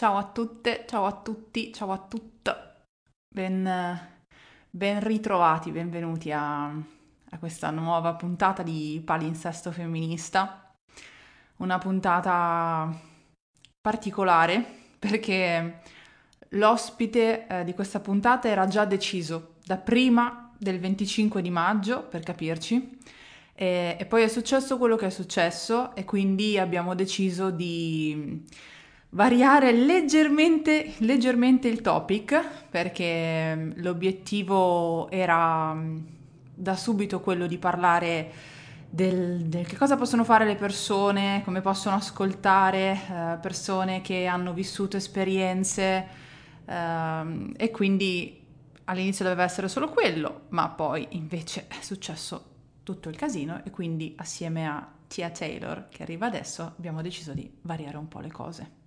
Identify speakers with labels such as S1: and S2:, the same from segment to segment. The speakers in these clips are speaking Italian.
S1: Ciao a tutte, ciao a tutti, ciao a tutte. Ben, ben ritrovati, benvenuti a, a questa nuova puntata di Palinsesto Femminista. Una puntata particolare perché l'ospite eh, di questa puntata era già deciso da prima del 25 di maggio, per capirci, e, e poi è successo quello che è successo e quindi abbiamo deciso di variare leggermente, leggermente il topic perché mm, l'obiettivo era mm, da subito quello di parlare del, del, che cosa possono fare le persone, come possono ascoltare eh, persone che hanno vissuto esperienze eh, e quindi all'inizio doveva essere solo quello, ma poi invece è successo tutto il casino e quindi assieme a Tia Taylor che arriva adesso abbiamo deciso di variare un po' le cose.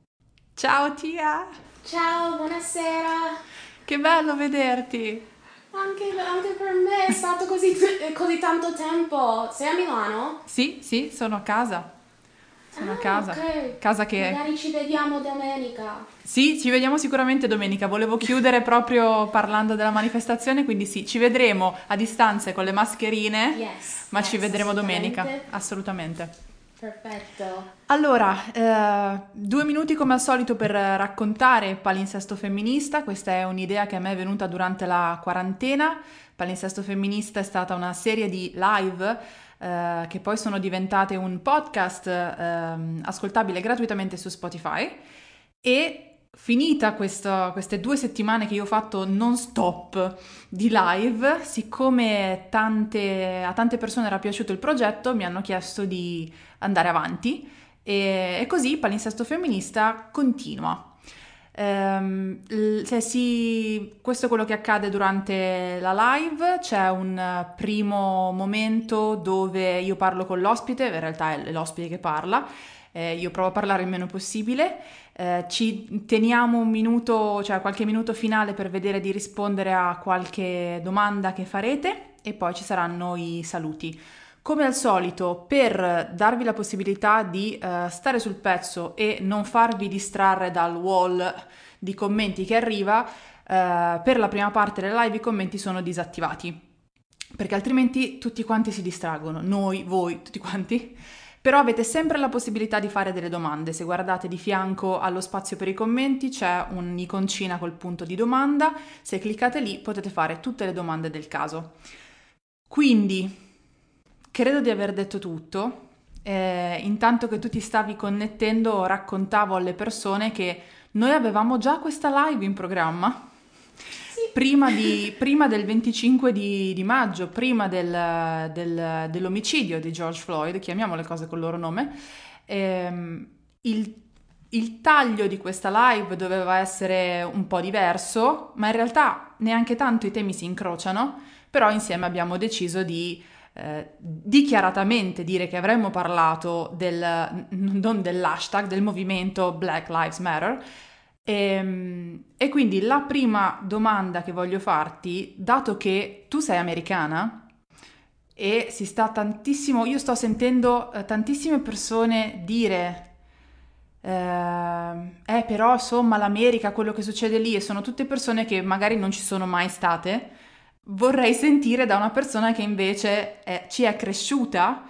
S1: Ciao Tia!
S2: Ciao, buonasera!
S1: Che bello vederti!
S2: Anche, anche per me è stato così, così, tanto tempo. Sei a Milano?
S1: Sì, sì, sono a casa. Sono
S2: ah,
S1: a casa.
S2: Ok.
S1: Casa che...
S2: Magari ci vediamo domenica.
S1: Sì, ci vediamo sicuramente domenica. Volevo chiudere proprio parlando della manifestazione, quindi sì, ci vedremo a distanza con le mascherine,
S2: yes,
S1: ma
S2: yes,
S1: ci vedremo
S2: assolutamente.
S1: domenica. Assolutamente.
S2: Perfetto.
S1: Allora, eh, due minuti come al solito per raccontare Palinsesto Femminista. Questa è un'idea che a me è venuta durante la quarantena. Palinsesto Femminista è stata una serie di live eh, che poi sono diventate un podcast eh, ascoltabile gratuitamente su Spotify e Finita questo, queste due settimane che io ho fatto non stop di live, siccome tante, a tante persone era piaciuto il progetto, mi hanno chiesto di andare avanti e, e così Palinsesto Femminista continua. Um, si, questo è quello che accade durante la live, c'è un primo momento dove io parlo con l'ospite, in realtà è l'ospite che parla, eh, io provo a parlare il meno possibile, eh, ci teniamo un minuto, cioè qualche minuto finale per vedere di rispondere a qualche domanda che farete e poi ci saranno i saluti. Come al solito, per darvi la possibilità di uh, stare sul pezzo e non farvi distrarre dal wall di commenti che arriva, uh, per la prima parte della live i commenti sono disattivati, perché altrimenti tutti quanti si distraggono, noi, voi, tutti quanti. Però avete sempre la possibilità di fare delle domande. Se guardate di fianco allo spazio per i commenti c'è un'iconcina col punto di domanda. Se cliccate lì potete fare tutte le domande del caso. Quindi Credo di aver detto tutto. Eh, intanto che tu ti stavi connettendo, raccontavo alle persone che noi avevamo già questa live in programma. Prima, di, prima, del 25 di, di maggio, prima del, del, dell'omicidio di George Floyd, chiamiamo le cose col loro nome, ehm, il, il taglio di questa live doveva essere un po' diverso, ma in realtà neanche tanto i temi si incrociano, però insieme abbiamo deciso di eh, dichiaratamente dire che avremmo parlato del, non dell'hashtag, del movimento Black Lives Matter. E, ehm, e quindi la prima domanda che voglio farti, dato che tu sei americana e si sta tantissimo, io sto sentendo eh, tantissime persone dire eh, eh, però insomma l'America, quello che succede lì, e sono tutte persone che magari non ci sono mai state. Vorrei sentire da una persona che invece è, ci è cresciuta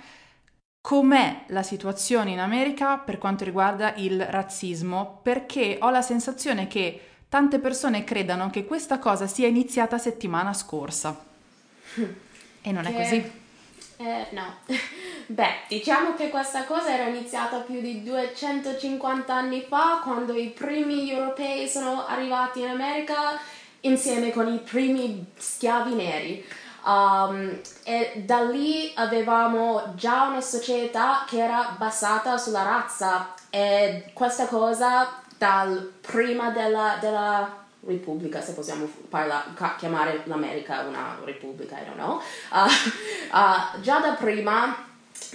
S1: com'è la situazione in America per quanto riguarda il razzismo, perché ho la sensazione che tante persone credano che questa cosa sia iniziata settimana scorsa. E non
S2: che...
S1: è così.
S2: Eh, no. Beh, diciamo che questa cosa era iniziata più di 250 anni fa, quando i primi europei sono arrivati in America insieme con i primi schiavi neri. Um, e da lì avevamo già una società che era basata sulla razza e questa cosa dal prima della, della Repubblica, se possiamo parla, chiamare l'America una repubblica, I don't know. Uh, uh, già da prima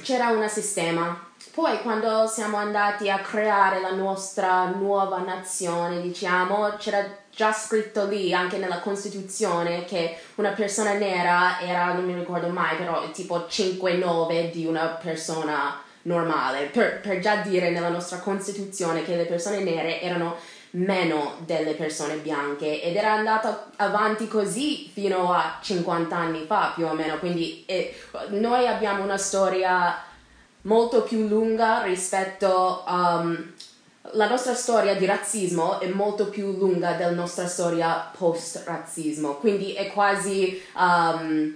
S2: c'era un sistema. Poi quando siamo andati a creare la nostra nuova nazione, diciamo, c'era già scritto lì anche nella Costituzione che una persona nera era, non mi ricordo mai, però tipo 5-9 di una persona normale, per, per, già dire nella nostra Costituzione che le persone nere erano meno delle persone bianche ed era andato avanti così fino a 50 anni fa più o meno, quindi eh, noi abbiamo una storia molto più lunga rispetto. Um, la nostra storia di razzismo è molto più lunga della nostra storia post-razzismo, quindi è quasi, um,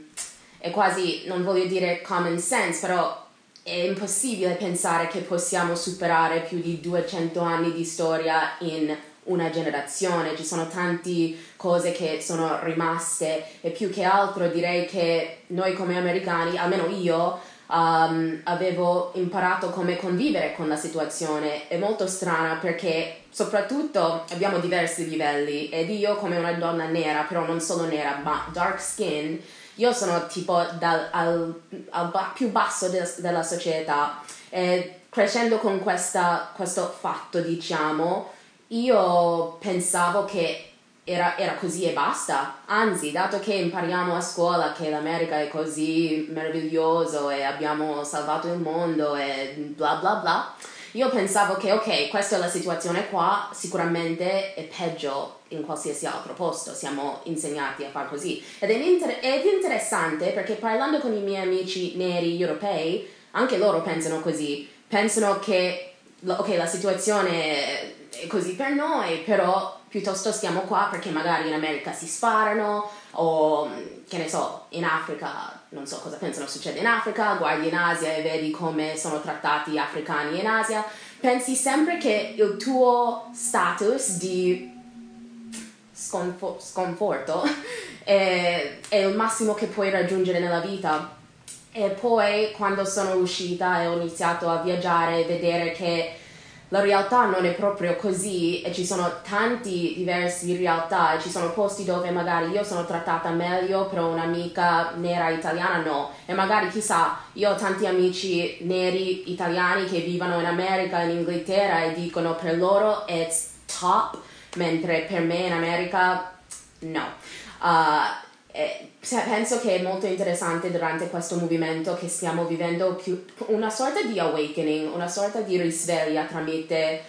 S2: è quasi, non voglio dire common sense, però è impossibile pensare che possiamo superare più di 200 anni di storia in una generazione, ci sono tante cose che sono rimaste e più che altro direi che noi come americani, almeno io, um, avevo imparato come convivere con la situazione. È molto strana perché soprattutto abbiamo diversi livelli ed io come una donna nera, però non solo nera, ma dark skin, io sono tipo dal, al, al più basso de, della società e crescendo con questa, questo fatto, diciamo, io pensavo che era, era, così e basta. Anzi, dato che impariamo a scuola che l'America è così meraviglioso e abbiamo salvato il mondo e bla bla bla, io pensavo che ok, questa è la situazione qua, sicuramente è peggio in qualsiasi altro posto, siamo insegnati a fare così. Ed è, inter- ed interessante perché parlando con i miei amici neri europei, anche loro pensano così, pensano che ok, la situazione è così per noi, però piuttosto stiamo qua perché magari in America si sparano o che ne so, in Africa, non so cosa pensano succede in Africa, guardi in Asia e vedi come sono trattati gli africani in Asia, pensi sempre che il tuo status di sconfo- sconforto è, è il massimo che puoi raggiungere nella vita. E poi quando sono uscita e ho iniziato a viaggiare e vedere che la realtà non è proprio così e ci sono tanti diversi realtà e ci sono posti dove magari io sono trattata meglio però un'amica nera italiana no. E magari chissà io ho tanti amici neri italiani che vivono in America in Inghilterra e dicono per loro it's top mentre per me in America no. Uh, eh, penso che è molto interessante durante questo movimento che stiamo vivendo più, una sorta di awakening, una sorta di risveglia tramite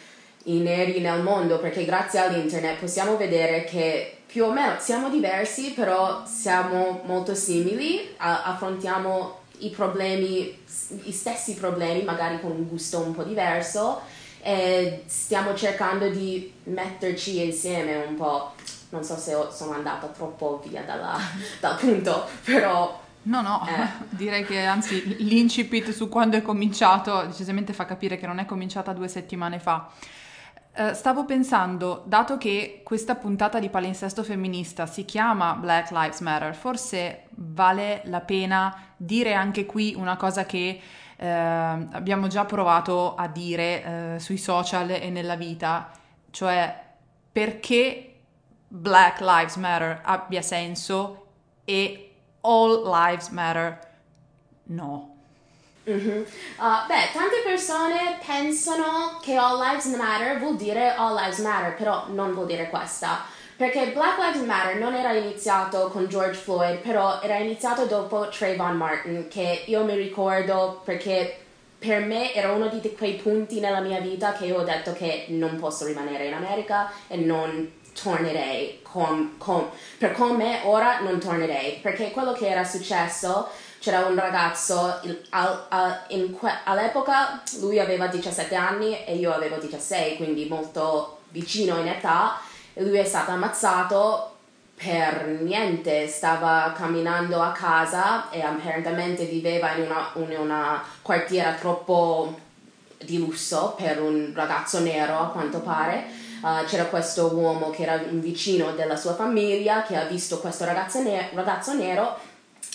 S2: i neri nel mondo, perché grazie all'internet possiamo vedere che più o meno siamo diversi, però siamo molto simili, a- affrontiamo i problemi, gli stessi problemi, magari con un gusto un po' diverso e stiamo cercando di metterci insieme un po' non so se sono andata troppo via dalla, dal punto, però...
S1: No, no, eh. direi che anzi l'incipit su quando è cominciato decisamente fa capire che non è cominciata due settimane fa. Uh, stavo pensando, dato che questa puntata di palinsesto femminista si chiama Black Lives Matter, forse vale la pena dire anche qui una cosa che uh, abbiamo già provato a dire uh, sui social e nella vita, cioè perché Black Lives Matter abbia senso e All Lives Matter no.
S2: Mm-hmm. Uh, beh, tante persone pensano che All Lives Matter vuol dire All Lives Matter, però non vuol dire questa. Perché Black Lives Matter non era iniziato con George Floyd, però era iniziato dopo Trayvon Martin, che io mi ricordo perché per me era uno di quei punti nella mia vita che io ho detto che non posso rimanere in America e non tornerei com, com, per come ora non tornerei. Perché quello che era successo c'era un ragazzo al, al, in, all'epoca lui aveva 17 anni e io avevo 16 quindi molto vicino in età. E lui è stato ammazzato per niente. Stava camminando a casa e apparentemente viveva in una, in una quartiera troppo di lusso per un ragazzo nero a quanto pare Uh, c'era questo uomo che era un vicino della sua famiglia che ha visto questo ragazzo, ne- ragazzo nero,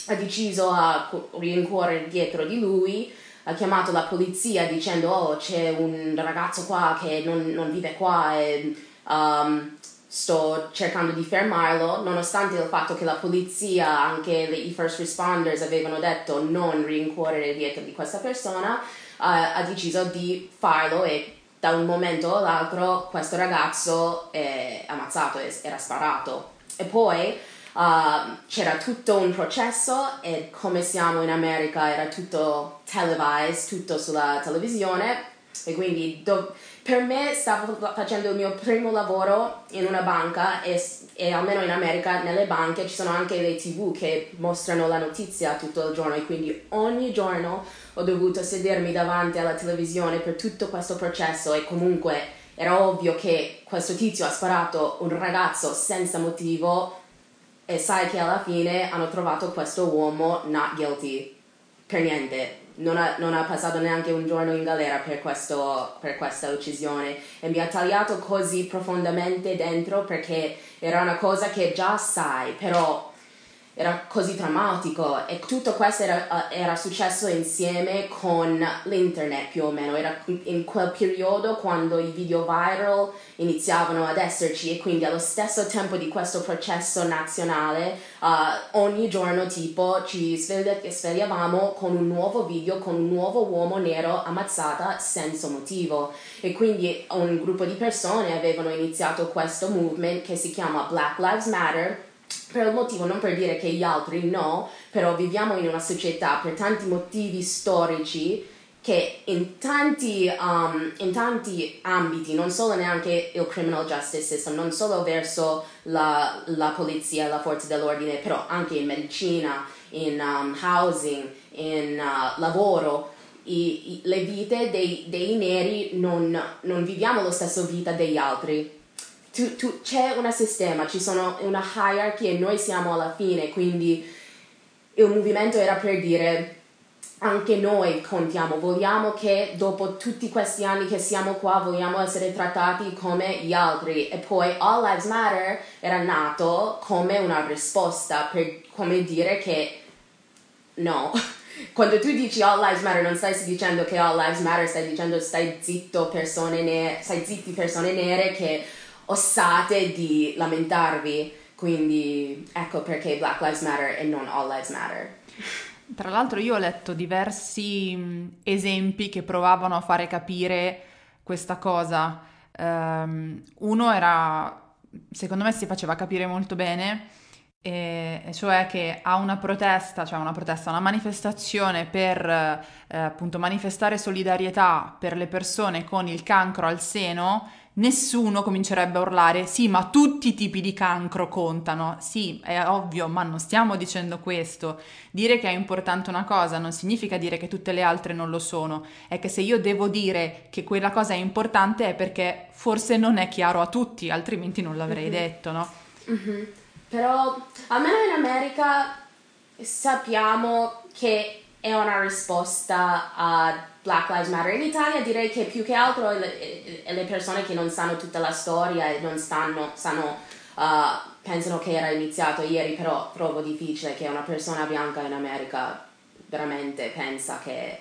S2: ha deciso a rincorrere dietro di lui, ha chiamato la polizia dicendo oh c'è un ragazzo qua che non, non vive qua e um, sto cercando di fermarlo, nonostante il fatto che la polizia, anche le, i first responders avevano detto non rincorrere dietro di questa persona, uh, ha deciso di farlo e da un momento all'altro questo ragazzo è ammazzato, era sparato. E poi uh, c'era tutto un processo e come siamo in America era tutto televised, tutto sulla televisione e quindi do- per me stavo facendo il mio primo lavoro in una banca e, e, almeno in America nelle banche ci sono anche le tv che mostrano la notizia tutto il giorno e quindi ogni giorno ho dovuto sedermi davanti alla televisione per tutto questo processo e comunque era ovvio che questo tizio ha sparato un ragazzo senza motivo e sai che alla fine hanno trovato questo uomo not guilty. Per niente non ha, non ha, passato neanche un giorno in galera per, questo, per questa uccisione. E mi ha tagliato così profondamente dentro perché era una cosa che già sai, però era così drammatico e tutto questo era, era, successo insieme con l'internet più o meno, era in quel periodo quando i video viral iniziavano ad esserci e quindi allo stesso tempo di questo processo nazionale uh, ogni giorno tipo ci svegliavamo con un nuovo video con un nuovo uomo nero ammazzata senza motivo. E quindi un gruppo di persone avevano iniziato questo movement che si chiama Black Lives Matter per il motivo, non per dire che gli altri no, però viviamo in una società per tanti motivi storici che in tanti, um, in tanti ambiti, non solo neanche il criminal justice system, non solo verso la, la polizia, la forza dell'ordine, però anche in medicina, in um, housing, in uh, lavoro, i, i, le vite dei, dei neri non, non viviamo la stessa vita degli altri tu, tu, c'è un sistema, ci sono una hierarchy e noi siamo alla fine, quindi il movimento era per dire anche noi contiamo, vogliamo che dopo tutti questi anni che siamo qua vogliamo essere trattati come gli altri e poi All Lives Matter era nato come una risposta per come dire che no. Quando tu dici All Lives Matter non stai dicendo che All Lives Matter, stai dicendo stai zitto persone nere, stai zitti persone nere che osate di lamentarvi, quindi ecco perché Black Lives Matter e non All Lives Matter.
S1: Tra l'altro io ho letto diversi esempi che provavano a fare capire questa cosa. Um, uno era, secondo me si faceva capire molto bene, e, cioè che a una protesta, cioè una protesta, una manifestazione per eh, appunto manifestare solidarietà per le persone con il cancro al seno, nessuno comincerebbe a urlare sì, ma tutti i tipi di cancro contano. Sì, è ovvio, ma non stiamo dicendo questo. Dire che è importante una cosa non significa dire che tutte le altre non lo sono. È che se io devo dire che quella cosa è importante è perché forse non è chiaro a tutti, altrimenti non l'avrei mm-hmm. detto, no?
S2: Mm-hmm. Però almeno in America sappiamo che è una risposta a Black Lives Matter. In Italia direi che più che altro le, le persone che non sanno tutta la storia e non stanno, sanno, uh, pensano che era iniziato ieri, però trovo difficile che una persona bianca in America veramente pensa che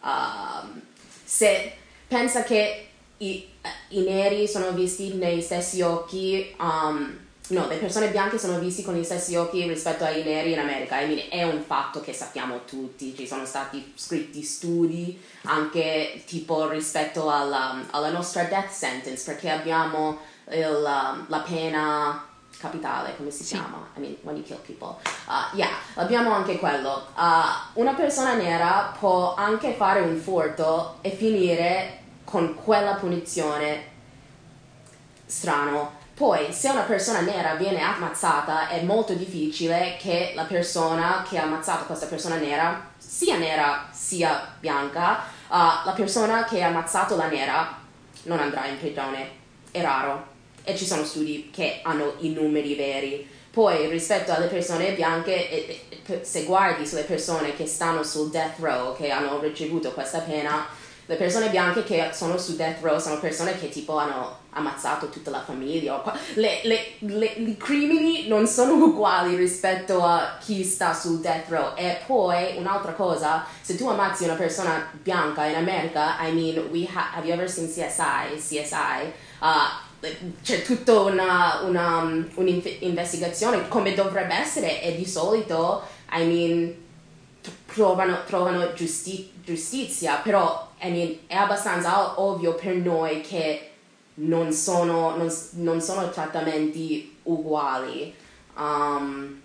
S2: uh, se pensa che i, i, neri sono visti nei stessi occhi um, No, le persone bianche sono viste con gli stessi occhi rispetto ai neri in America. I mean, è un fatto che sappiamo tutti, ci sono stati scritti studi anche tipo rispetto alla, alla nostra death sentence, perché abbiamo il, la pena capitale, come si sì. chiama? I mean, when you kill people. Uh, yeah, abbiamo anche quello. Uh, una persona nera può anche fare un furto e finire con quella punizione strano poi, se una persona nera viene ammazzata, è molto difficile che la persona che ha ammazzato questa persona nera, sia nera sia bianca, uh, la persona che ha ammazzato la nera non andrà in prigione. È raro. E ci sono studi che hanno i numeri veri. Poi, rispetto alle persone bianche, se guardi sulle persone che stanno sul death row, che hanno ricevuto questa pena, le persone bianche che sono su death row sono persone che tipo hanno ammazzato tutta la famiglia. Le, le, le, I crimini non sono uguali rispetto a chi sta sul death row. E poi un'altra cosa, se tu ammazzi una persona bianca in America, I mean, we ha- have you ever seen CSI? CSI? Uh, c'è tutta una, una um, un'investigazione come dovrebbe essere e di solito, I mean, trovano, trovano giusti- giustizia, però I mean, è abbastanza ovvio per noi che non sono, non, non sono trattamenti uguali. Um,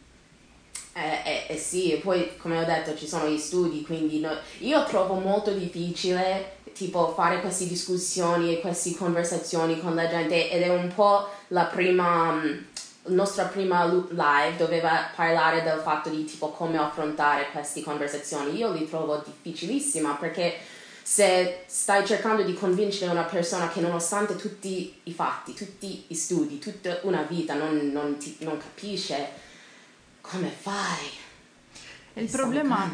S2: e, e, e, sì, poi come ho detto ci sono gli studi, quindi no, io trovo molto difficile tipo fare queste discussioni e queste conversazioni con la gente ed è un po' la prima mm, nostra prima live doveva parlare del fatto di tipo come affrontare queste conversazioni. Io li trovo difficilissima perché se stai cercando di convincere una persona che nonostante tutti i fatti, tutti i studi, tutta una vita non, non, ti, non capisce, come fai?
S1: Il problema,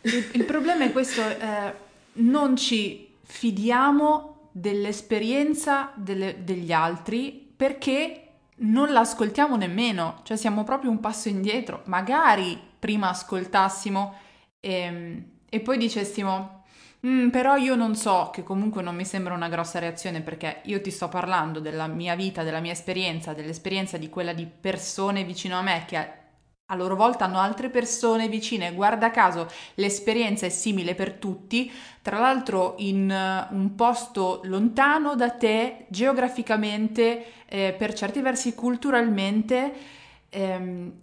S1: il, il problema, è questo, eh, non ci fidiamo dell'esperienza delle, degli altri perché non l'ascoltiamo nemmeno, cioè siamo proprio un passo indietro. Magari prima ascoltassimo e, ehm, e poi dicessimo, mm, però io non so, che comunque non mi sembra una grossa reazione perché io ti sto parlando della mia vita, della mia esperienza, dell'esperienza di quella di persone vicino a me che a loro volta hanno altre persone vicine. Guarda caso, l'esperienza è simile per tutti, tra l'altro in uh, un posto lontano da te, geograficamente, eh, per certi versi culturalmente. Ehm,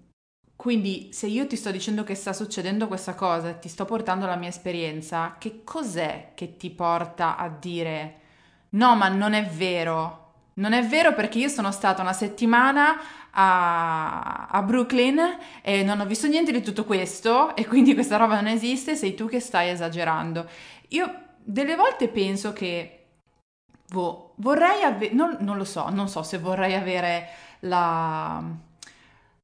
S1: quindi se io ti sto dicendo che sta succedendo questa cosa, ti sto portando la mia esperienza, che cos'è che ti porta a dire no, ma non è vero? Non è vero perché io sono stata una settimana a, a, Brooklyn e non ho visto niente di tutto questo e quindi questa roba non esiste, sei tu che stai esagerando. Io delle volte penso che boh, vorrei avere, non, non, lo so, non so se vorrei avere la,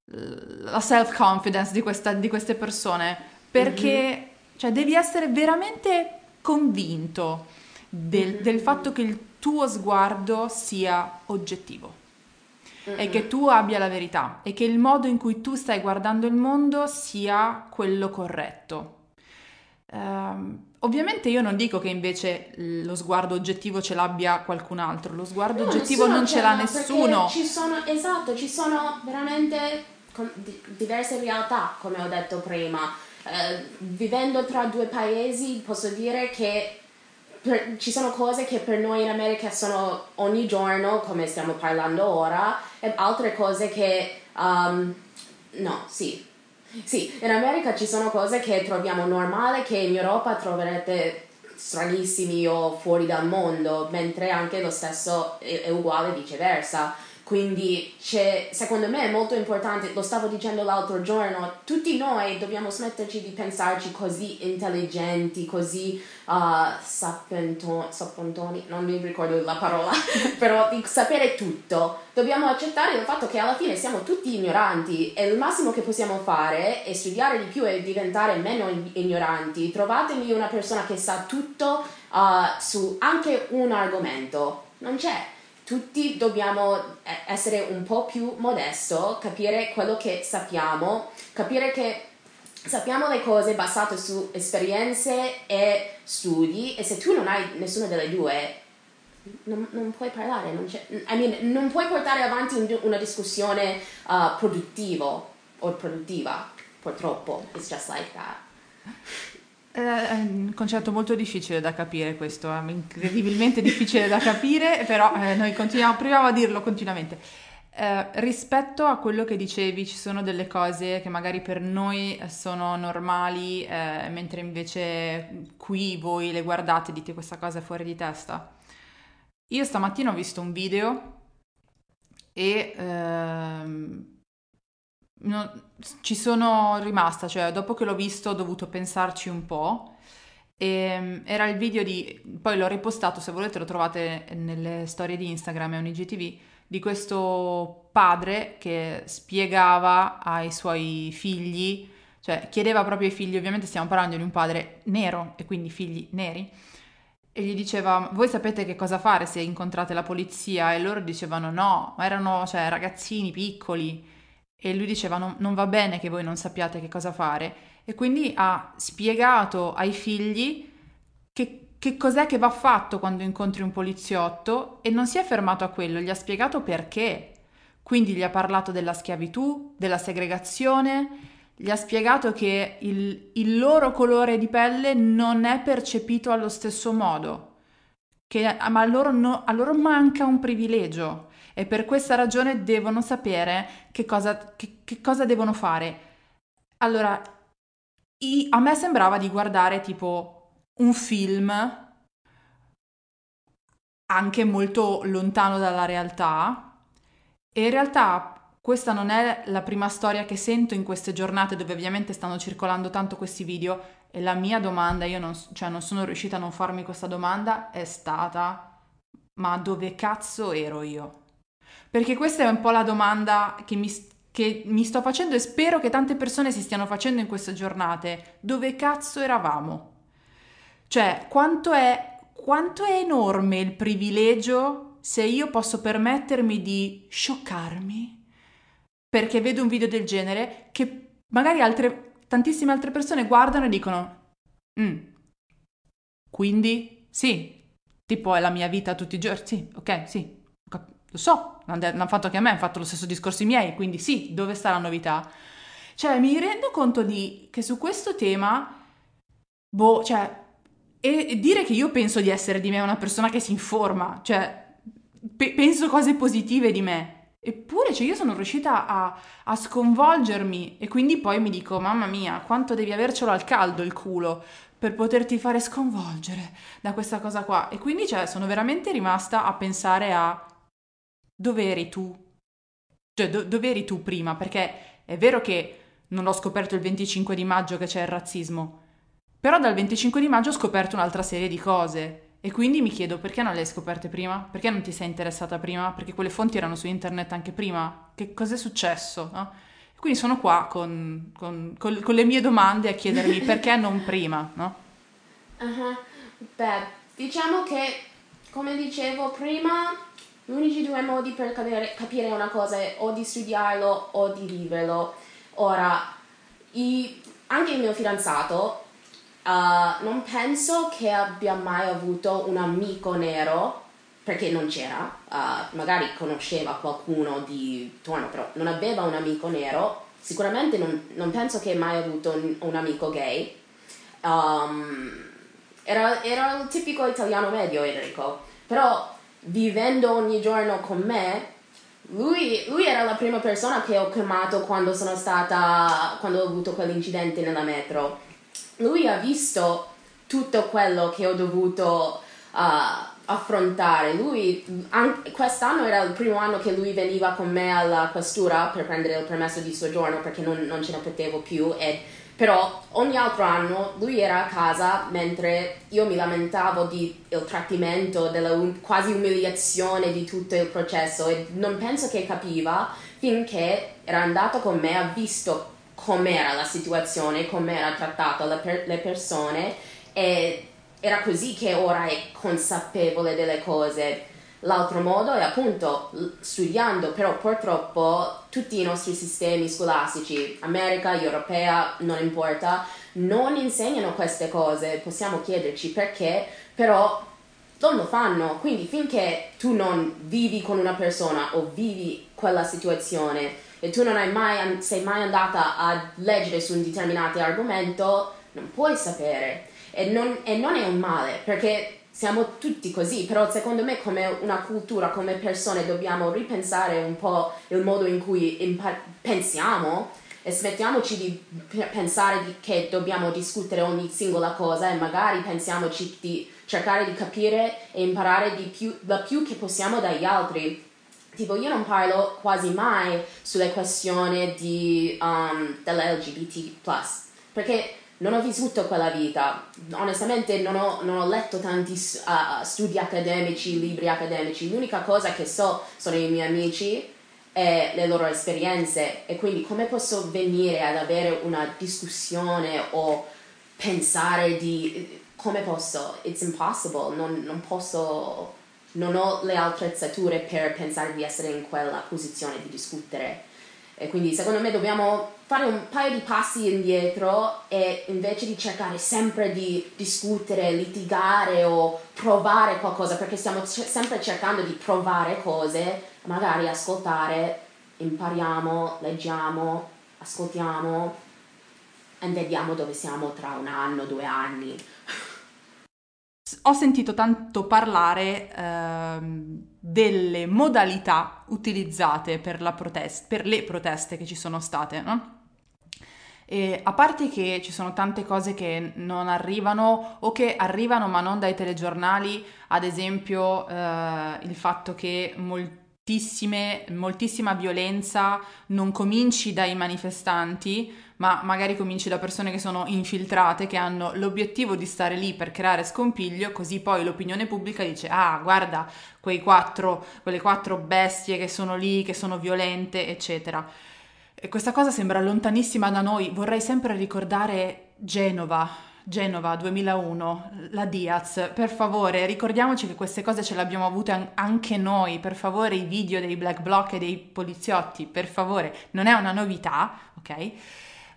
S1: la self-confidence di, questa, di queste persone perché mm-hmm. cioè, devi essere veramente convinto del, mm-hmm. del fatto che il tuo sguardo sia oggettivo mm e che tu abbia la verità e che il modo in cui tu stai guardando il mondo sia quello corretto. Uh, ovviamente io non dico che invece lo sguardo oggettivo ce l'abbia qualcun altro, lo sguardo no, oggettivo non ce l'ha nessuno.
S2: Ci sono, esatto, ci sono veramente diverse realtà, come ho detto prima. Uh, vivendo tra due paesi posso dire che per, ci sono cose che per noi in America sono ogni giorno, come stiamo parlando ora, e altre cose che... Um, no, sì. Sì, in America ci sono cose che troviamo normali che in Europa troverete stranissimi o fuori dal mondo, mentre anche lo stesso è, è uguale viceversa. Quindi secondo me è molto importante, lo stavo dicendo l'altro giorno, tutti noi dobbiamo smetterci di pensarci così intelligenti, così uh, sappentoni, non mi ricordo la parola, però di sapere tutto. Dobbiamo accettare il fatto che alla fine siamo tutti ignoranti e il massimo che possiamo fare è studiare di più e diventare meno ignoranti. Trovatemi una persona che sa tutto uh, su anche un argomento. Non c'è tutti dobbiamo eh, essere un po' più modesto, capire quello che sappiamo, capire che sappiamo le cose basate su esperienze e studi e se tu non hai nessuna delle due non, non puoi parlare, non, I mean, non, puoi portare avanti un, una discussione uh, produttiva o produttiva, purtroppo, it's just like that.
S1: È un concetto molto difficile da capire questo, è incredibilmente difficile da capire, però eh, noi continuiamo, proviamo a dirlo continuamente. Eh, rispetto a quello che dicevi, ci sono delle cose che magari per noi sono normali, eh, mentre invece qui voi le guardate e dite questa cosa è fuori di testa. Io stamattina ho visto un video e ehm, no, ci sono rimasta, cioè dopo che l'ho visto ho dovuto pensarci un po'. E, ehm, era il video di, poi l'ho ripostato, se volete lo trovate nelle storie di Instagram e UniGTV, di questo padre che spiegava ai suoi figli, cioè chiedeva proprio ai figli, ovviamente stiamo parlando di un padre nero e quindi figli neri, e gli diceva, voi sapete che cosa fare se incontrate la polizia? E loro dicevano no, ma erano cioè, ragazzini piccoli e lui diceva non, non va bene che voi non sappiate che cosa fare e quindi ha spiegato ai figli che, che cos'è che va fatto quando incontri un poliziotto e non si è fermato a quello, gli ha spiegato perché. Quindi gli ha parlato della schiavitù, della segregazione, gli ha spiegato che il, il loro colore di pelle non è percepito allo stesso modo, che, ma a loro, no, a loro manca un privilegio e per questa ragione devono sapere che cosa, che, che cosa devono fare. Allora, i, a me sembrava di guardare tipo un film anche molto lontano dalla realtà e in realtà questa non è la prima storia che sento in queste giornate dove ovviamente stanno circolando tanto questi video e la mia domanda, io non, cioè non sono riuscita a non farmi questa domanda, è stata ma dove cazzo ero io? Perché questa è un po' la domanda che mi, che mi sto facendo e spero che tante persone si stiano facendo in queste giornate. Dove cazzo eravamo? Cioè, quanto è, quanto è enorme il privilegio se io posso permettermi di scioccarmi perché vedo un video del genere che magari altre, tantissime altre persone guardano e dicono mm, quindi sì, tipo è la mia vita tutti i giorni, sì, ok, sì, lo so, l'hanno fatto anche a me, hanno fatto lo stesso discorso i miei, quindi sì, dove sta la novità? Cioè, mi rendo conto di che su questo tema, boh, cioè, e dire che io penso di essere di me una persona che si informa, cioè, pe- penso cose positive di me. Eppure, cioè, io sono riuscita a, a, sconvolgermi e quindi poi mi dico, mamma mia, quanto devi avercelo al caldo il culo per poterti fare sconvolgere da questa cosa qua. E quindi, cioè, sono veramente rimasta a pensare a dove eri tu? Cioè, do- dove eri tu prima? Perché è vero che non ho scoperto il 25 di maggio che c'è il razzismo, però dal 25 di maggio ho scoperto un'altra serie di cose e quindi mi chiedo perché non le hai scoperte prima? Perché non ti sei interessata prima? Perché quelle fonti erano su internet anche prima? Che cosa è successo? No? Quindi sono qua con, con, con, con, le mie domande a chiedermi perché non prima, no?
S2: Uh-huh. Beh, diciamo che, come dicevo prima, gli unici due modi per capire, capire una cosa è o di studiarlo o di viverlo. Ora, i, anche il mio fidanzato Uh, non penso che abbia mai avuto un amico nero, perché non c'era, uh, magari conosceva qualcuno di Torno, però non aveva un amico nero, sicuramente non, non penso che mai avuto un, un amico gay. Um, era, era il tipico italiano medio Enrico, però vivendo ogni giorno con me, lui, lui, era la prima persona che ho chiamato quando sono stata, quando ho avuto quell'incidente nella metro lui ha visto tutto quello che ho dovuto uh, affrontare. Lui, an- quest'anno era il primo anno che lui veniva con me alla questura per prendere il permesso di soggiorno perché non, non ce ne potevo più. E, però ogni altro anno lui era a casa mentre io mi lamentavo del trattamento, della um- quasi umiliazione di tutto il processo e non penso che capiva finché era andato con me, ha visto com'era la situazione, com'era trattato per- le persone e era così che ora è consapevole delle cose. L'altro modo è appunto studiando, però purtroppo tutti i nostri sistemi scolastici, America, Europea, non importa, non insegnano queste cose. Possiamo chiederci perché, però non lo fanno. Quindi finché tu non vivi con una persona o vivi quella situazione, e tu non mai, sei mai andata a leggere su un determinato argomento, non puoi sapere. E non, e non è un male, perché siamo tutti così, però secondo me come una cultura, come persone dobbiamo ripensare un po' il modo in cui impar- pensiamo e smettiamoci di pensare di che dobbiamo discutere ogni singola cosa e magari pensiamoci di cercare di capire e imparare di più, da più che possiamo dagli altri. Tipo io non parlo quasi mai sulle questioni um, dell'LGBT+, perché non ho vissuto quella vita, onestamente non ho, non ho letto tanti uh, studi accademici, libri accademici, l'unica cosa che so sono i miei amici e le loro esperienze. E quindi come posso venire ad avere una discussione o pensare di come posso, it's impossible, non, non posso non ho le attrezzature per pensare di essere in quella posizione di discutere. E quindi secondo me dobbiamo fare un paio di passi indietro e invece di cercare sempre di discutere, litigare o provare qualcosa, perché stiamo c- sempre cercando di provare cose, magari ascoltare, impariamo, leggiamo, ascoltiamo e vediamo dove siamo tra un anno, due anni
S1: ho sentito tanto parlare ehm, delle modalità utilizzate per, protest- per, le proteste che ci sono state, no? E a parte che ci sono tante cose che non arrivano o che arrivano ma non dai telegiornali, ad esempio eh, il fatto che moltissima violenza non cominci dai manifestanti, ma magari cominci da persone che sono infiltrate, che hanno l'obiettivo di stare lì per creare scompiglio, così poi l'opinione pubblica dice ah guarda quei quattro, quelle quattro bestie che sono lì, che sono violente, eccetera. Questa cosa sembra lontanissima da noi, vorrei sempre ricordare Genova, Genova 2001, la Diaz, per favore ricordiamoci che queste cose ce le abbiamo avute anche noi, per favore i video dei black bloc e dei poliziotti, per favore, non è una novità, ok?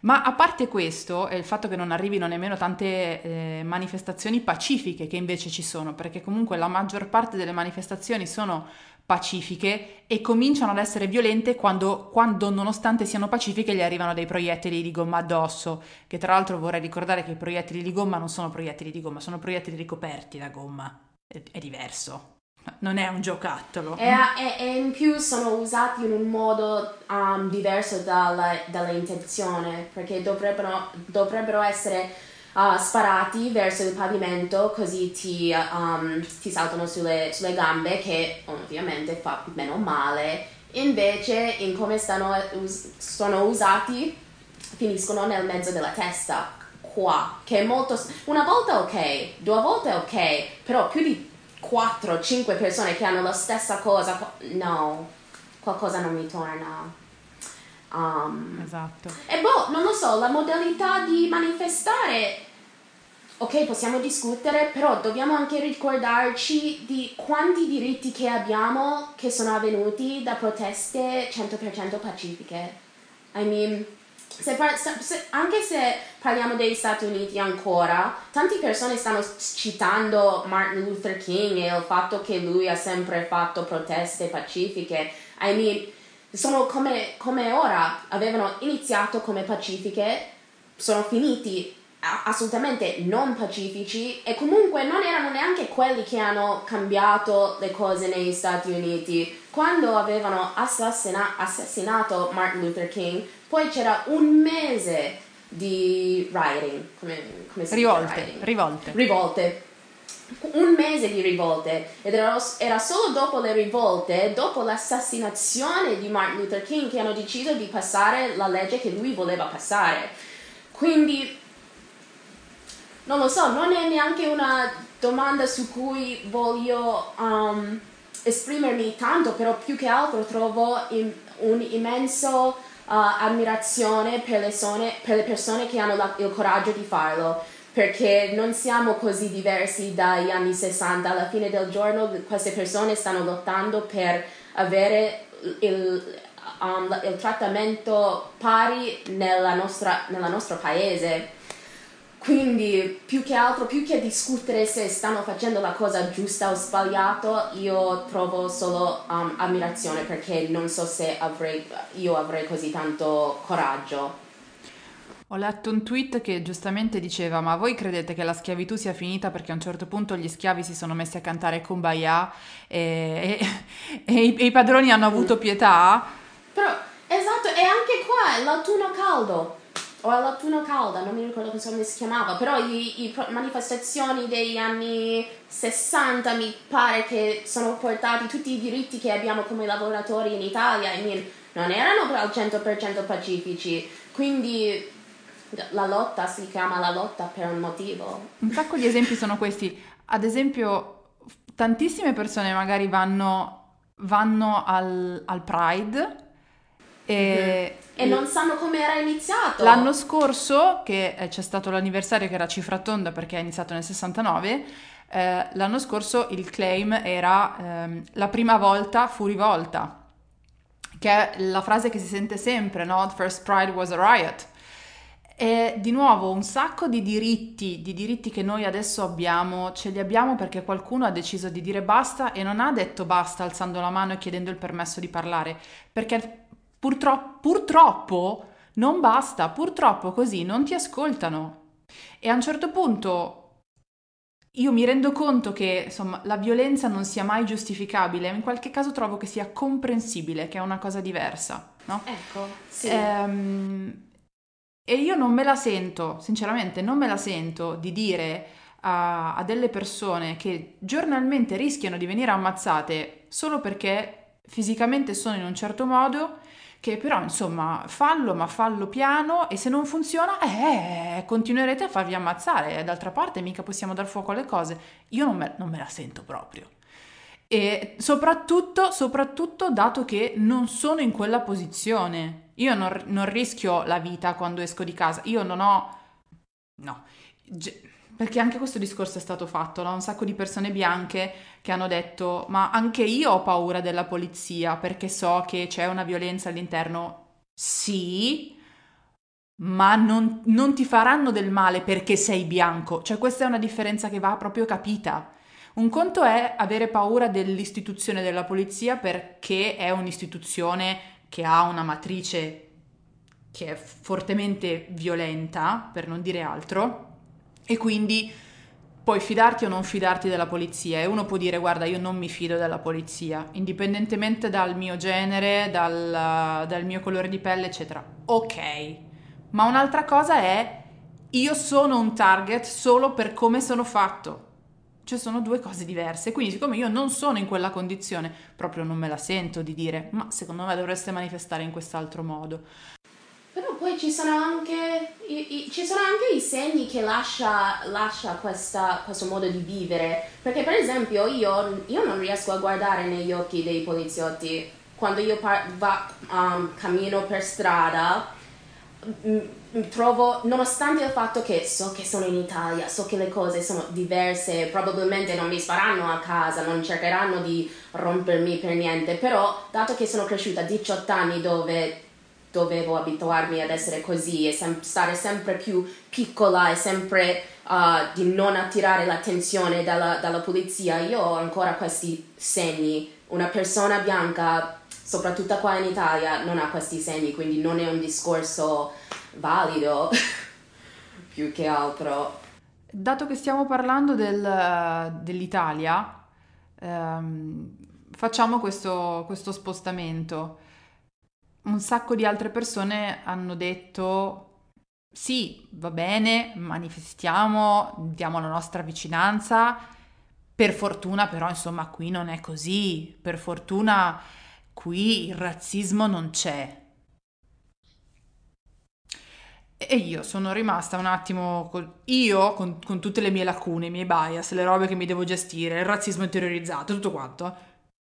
S1: Ma a parte questo e il fatto che non arrivino nemmeno tante eh, manifestazioni pacifiche che invece ci sono, perché comunque la maggior parte delle manifestazioni sono pacifiche e cominciano ad essere violente quando, quando, nonostante siano pacifiche, gli arrivano dei proiettili di gomma addosso. Che tra l'altro vorrei ricordare che i proiettili di gomma non sono proiettili di gomma, sono proiettili ricoperti da gomma. È, è diverso. Non è un giocattolo.
S2: E, e, e, in più sono usati in un modo um, diverso dalla, dall'intenzione, perché dovrebbero, dovrebbero essere uh, sparati verso il pavimento così ti, um, ti saltano sulle, sulle, gambe che ovviamente fa meno male. Invece in come stanno, us- sono usati finiscono nel mezzo della testa qua che è molto una volta ok due volte ok però più di 4-5 persone che hanno la stessa cosa no qualcosa non mi torna.
S1: Um, esatto.
S2: e boh non lo so la modalità di manifestare ok, possiamo discutere, però dobbiamo anche ricordarci di quanti diritti che abbiamo che sono avvenuti da proteste 100% pacifiche. I mean, se par- se, anche se parliamo degli Stati Uniti ancora, tante persone stanno citando Martin Luther King e il fatto che lui ha sempre fatto proteste pacifiche. I mean, sono come, come ora, avevano iniziato come pacifiche, sono finiti assolutamente non pacifici e comunque non erano neanche quelli che hanno cambiato le cose negli Stati Uniti. Quando avevano assassina- assassinato Martin Luther King, poi c'era un mese di rioting, come, come si
S1: rivolte,
S2: dice?
S1: Rivolte.
S2: Rivolte. Un mese di rivolte ed era, era solo dopo le rivolte, dopo l'assassinazione di Martin Luther King, che hanno deciso di passare la legge che lui voleva passare. Quindi non lo so, non è neanche una domanda su cui voglio um, esprimermi tanto, però più che altro trovo in, un immenso uh, ammirazione per le, persone, per le persone che hanno la, il coraggio di farlo perché non siamo così diversi dagli anni 60. Alla fine del giorno queste persone stanno lottando per avere il, um, il trattamento pari nella nostra, nella nostro paese. Quindi più che altro, più che discutere se stanno facendo la cosa giusta o sbagliata, io trovo solo um, ammirazione perché non so se avrei, io avrei così tanto coraggio.
S1: Ho letto un tweet che giustamente diceva: Ma voi credete che la schiavitù sia finita perché a un certo punto gli schiavi si sono messi a cantare Kumbaya e, e, e, i, e i padroni hanno avuto pietà?
S2: Però, esatto, e anche qua l'autunno caldo o all'autunno calda, non mi ricordo come si chiamava, però le manifestazioni degli anni 60 mi pare che sono portati tutti i diritti che abbiamo come lavoratori in Italia, I mean, non erano al 100% pacifici, quindi la lotta si chiama la lotta per un motivo.
S1: Un sacco di esempi sono questi, ad esempio tantissime persone magari vanno, vanno al, al Pride
S2: e, mm-hmm. e non sanno come era iniziato.
S1: L'anno scorso, che eh, c'è stato l'anniversario che era cifra tonda perché è iniziato nel 69, eh, l'anno scorso il claim era ehm, la prima volta fu rivolta, che è la frase che si sente sempre, no? The first pride was a riot. E di nuovo un sacco di diritti, di diritti che noi adesso abbiamo, ce li abbiamo perché qualcuno ha deciso di dire basta e non ha detto basta alzando la mano e chiedendo il permesso di parlare, perché Purtroppo, purtroppo non basta, purtroppo così non ti ascoltano. E a un certo punto io mi rendo conto che insomma, la violenza non sia mai giustificabile, in qualche caso trovo che sia comprensibile, che è una cosa diversa, no?
S2: Ecco, sì.
S1: Ehm, E io non me la sento, sinceramente, non me la sento di dire a, a delle persone che giornalmente rischiano di venire ammazzate solo perché fisicamente sono in un certo modo che però insomma fallo ma fallo piano e se non funziona eh, continuerete a farvi ammazzare. D'altra parte mica possiamo dar fuoco alle cose. Io non me, non me la sento proprio. E soprattutto, soprattutto dato che non sono in quella posizione. Io non, non rischio la vita quando esco di casa. Io non ho no perché anche questo discorso è stato fatto da un sacco di persone bianche che hanno detto ma anche io ho paura della polizia perché so che c'è una violenza all'interno. Sì, ma non, non ti faranno del male perché sei bianco. Cioè questa è una differenza che va proprio capita. Un conto è avere paura dell'istituzione della polizia perché è un'istituzione che ha una matrice che è fortemente violenta, per non dire altro, e quindi puoi fidarti o non fidarti della polizia e uno può dire guarda io non mi fido della polizia, indipendentemente dal mio genere, dal, dal mio colore di pelle, eccetera. Ok, ma un'altra cosa è io sono un target solo per come sono fatto. Cioè sono due cose diverse, quindi siccome io non sono in quella condizione, proprio non me la sento di dire, ma secondo me dovreste manifestare in quest'altro modo.
S2: Però poi ci sono anche i, i, ci sono anche i segni che lascia, lascia questa, questo modo di vivere. Perché per esempio io, io, non riesco a guardare negli occhi dei poliziotti quando io par- va, um, cammino per strada. Trovo, nonostante il fatto che so che sono in Italia, so che le cose sono diverse, probabilmente non mi sparanno a casa, non cercheranno di rompermi per niente, però dato che sono cresciuta a 18 anni dove dovevo abituarmi ad essere così e sem- stare sempre più piccola e sempre uh, di non attirare l'attenzione dalla, dalla polizia, io ho ancora questi segni. Una persona bianca, soprattutto qua in Italia, non ha questi segni, quindi non è un discorso valido più che altro.
S1: Dato che stiamo parlando del, dell'Italia, ehm, facciamo questo, questo spostamento un sacco di altre persone hanno detto sì, va bene, manifestiamo, diamo la nostra vicinanza. Per fortuna però, insomma, qui non è così. Per fortuna qui il razzismo non c'è. E io sono rimasta un attimo, col... io con, con, tutte le mie lacune, i miei bias, le robe che mi devo gestire, il razzismo interiorizzato, tutto quanto.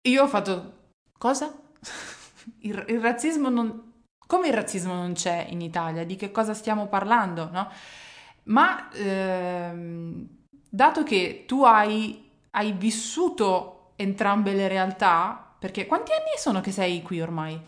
S1: Io ho fatto... Cosa? il, il razzismo non... Come il razzismo non c'è in Italia? Di che cosa stiamo parlando, no? Ma ehm, dato che tu hai, hai vissuto entrambe le realtà, perché quanti anni sono che sei qui ormai?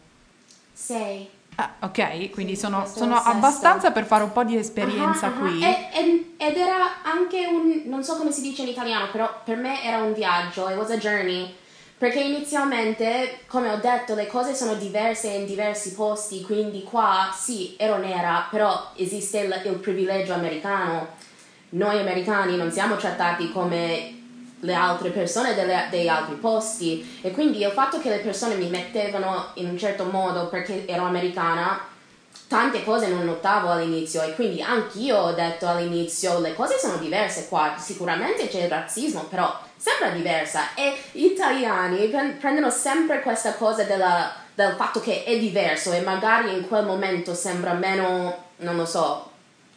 S2: Sei.
S1: Ah, ok, quindi sì, sono, sono abbastanza per fare un po' di esperienza uh-huh, uh-huh. qui.
S2: E, e, ed era anche un, non so come si dice in italiano, però per me era un viaggio, it was a journey. Perché inizialmente, come ho detto, le cose sono diverse in diversi posti, quindi qua sì, ero nera, però esiste il, il privilegio americano. Noi americani non siamo trattati come le altre persone delle, dei altri posti e quindi il fatto che le persone mi mettevano in un certo modo perché ero americana tante cose non notavo all'inizio e quindi anch'io ho detto all'inizio le cose sono diverse qua sicuramente c'è il razzismo però sembra diversa e gli italiani prendono sempre questa cosa della, del fatto che è diverso e magari in quel momento sembra meno, non lo so,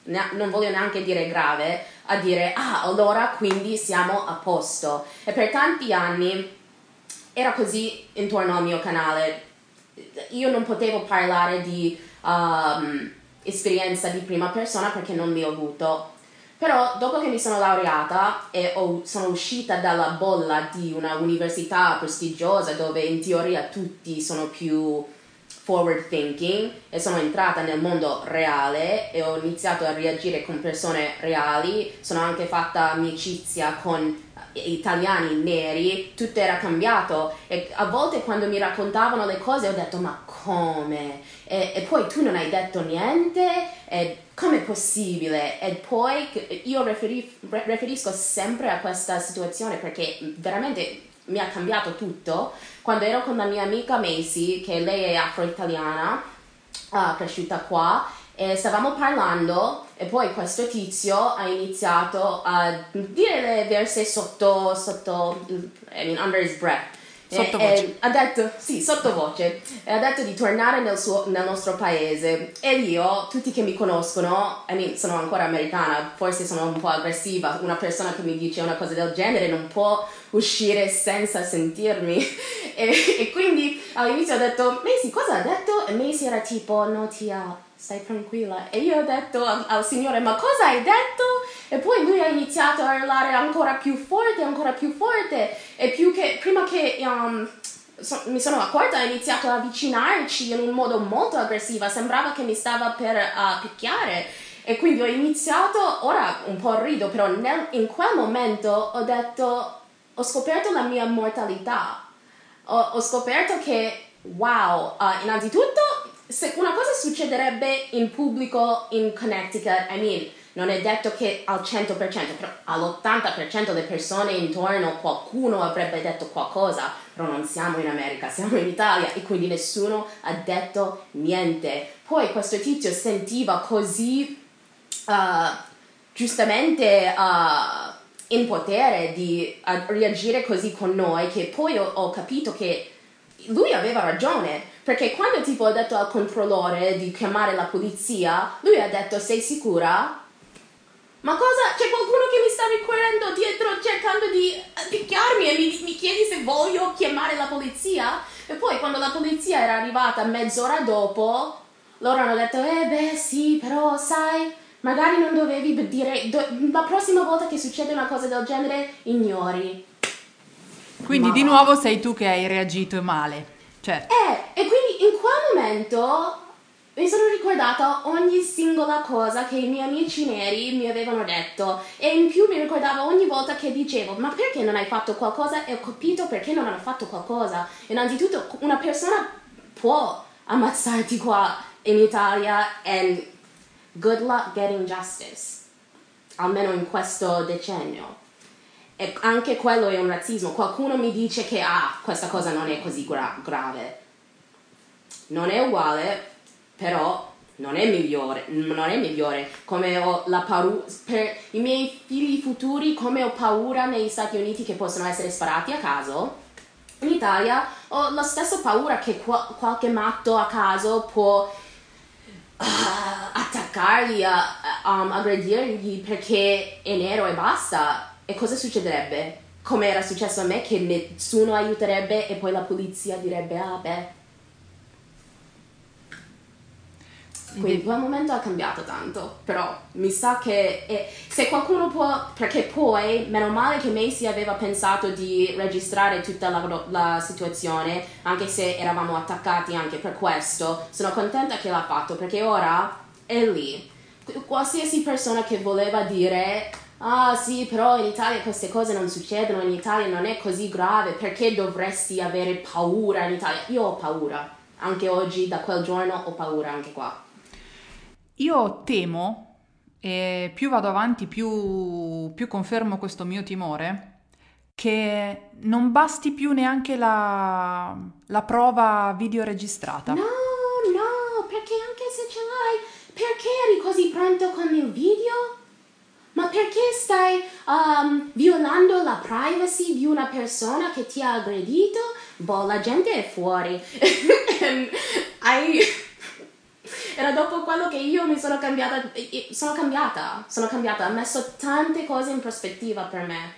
S2: ne- non voglio neanche dire grave, a dire ah allora quindi siamo a posto. E per tanti anni era così intorno al mio canale. Io non potevo parlare di um, esperienza di prima persona perché non li ho avuto però dopo che mi sono laureata e ho, sono uscita dalla bolla di una università prestigiosa dove in teoria tutti sono più forward thinking e sono entrata nel mondo reale e ho iniziato a reagire con persone reali, sono anche fatta amicizia con italiani neri, tutto era cambiato e a volte quando mi raccontavano le cose ho detto ma come? E, e poi tu non hai detto niente? E come è possibile? E poi io riferif- riferisco sempre a questa situazione perché veramente mi ha cambiato tutto. Quando ero con la mia amica Macy, che lei è afro-italiana, uh, cresciuta qua, e stavamo parlando e poi questo tizio ha iniziato a dire le verse sotto, sotto, I mean, under his breath.
S1: Sottovoce.
S2: E, e ha detto, sì, sottovoce, e ha detto di tornare nel, suo, nel nostro paese. E io, tutti che mi conoscono, I mean, sono ancora americana, forse sono un po' aggressiva, una persona che mi dice una cosa del genere non può uscire senza sentirmi. E, e quindi all'inizio ho detto, Macy, cosa ha detto? E Macy era tipo, no tia, stai tranquilla. E io ho detto al, Signore, ma cosa hai detto? E poi lui ha iniziato a urlare ancora più forte, ancora più forte. E più che, prima che um, so, mi sono accorta, ha iniziato ad avvicinarci in un modo molto aggressivo. Sembrava che mi stava per uh, picchiare. E quindi ho iniziato, ora un po' rido, però nel, in quel momento ho detto, ho scoperto la mia mortalità. Ho, ho scoperto che, wow, uh, innanzitutto, se una cosa succederebbe in pubblico in Connecticut, I mean, non è detto che al 100%, però all'80% delle persone intorno qualcuno avrebbe detto qualcosa, però non siamo in America, siamo in Italia e quindi nessuno ha detto niente. Poi questo tizio sentiva così, uh, giustamente, uh, in potere di uh, reagire così con noi che poi ho, ho capito che lui aveva ragione, perché quando tipo ho detto al controllore di chiamare la polizia, lui ha detto sei sicura? Ma cosa? C'è qualcuno che mi sta ricorrendo dietro cercando di eh, picchiarmi e mi, mi chiedi se voglio chiamare la polizia? E poi quando la polizia era arrivata mezz'ora dopo, loro hanno detto, eh beh sì, però sai, magari non dovevi dire, do, la prossima volta che succede una cosa del genere, ignori.
S1: Quindi
S2: Ma
S1: di nuovo sei tu che hai reagito male. Certo.
S2: Eh, e quindi in quel momento mi sono ricordata ogni singola cosa che i miei amici neri mi avevano detto e in più mi ricordavo ogni volta che dicevo ma perché non hai fatto qualcosa e ho capito perché non hanno fatto qualcosa. Innanzitutto una persona può ammazzarti qua in Italia and good luck getting justice, almeno in questo decennio. E anche quello è un razzismo. Qualcuno mi dice che ah, questa cosa non è così gra- grave. Non è uguale, però non è migliore. Non è migliore. Come ho la paura per i miei figli futuri, come ho paura negli Stati Uniti che possono essere sparati a caso. In Italia ho la stessa paura che qua- qualche matto a caso può ah, attaccarli, a- um, aggredirgli perché è nero e basta. E cosa succederebbe? Come era successo a me, che nessuno aiuterebbe e poi la polizia direbbe, ah beh. Quindi quel momento ha cambiato tanto, però mi sa che è- se qualcuno può, perché poi, meno male che Macy aveva pensato di registrare tutta la, la situazione, anche se eravamo attaccati anche per questo, sono contenta che l'ha fatto, perché ora è lì. Qualsiasi persona che voleva dire, ah sì, però in Italia queste cose non succedono, in Italia non è così grave, perché dovresti avere paura in Italia? Io ho paura, anche oggi, da quel giorno ho paura anche qua.
S1: Io temo, e più vado avanti, più, più confermo questo mio timore, che non basti più neanche la, la prova videoregistrata.
S2: No, no, perché anche se ce l'hai, perché eri così pronto con il video? Ma perché stai um, violando la privacy di una persona che ti ha aggredito? Boh, la gente è fuori. I- Era dopo quello che io mi sono cambiata, sono cambiata, sono cambiata, ha messo tante cose in prospettiva per me.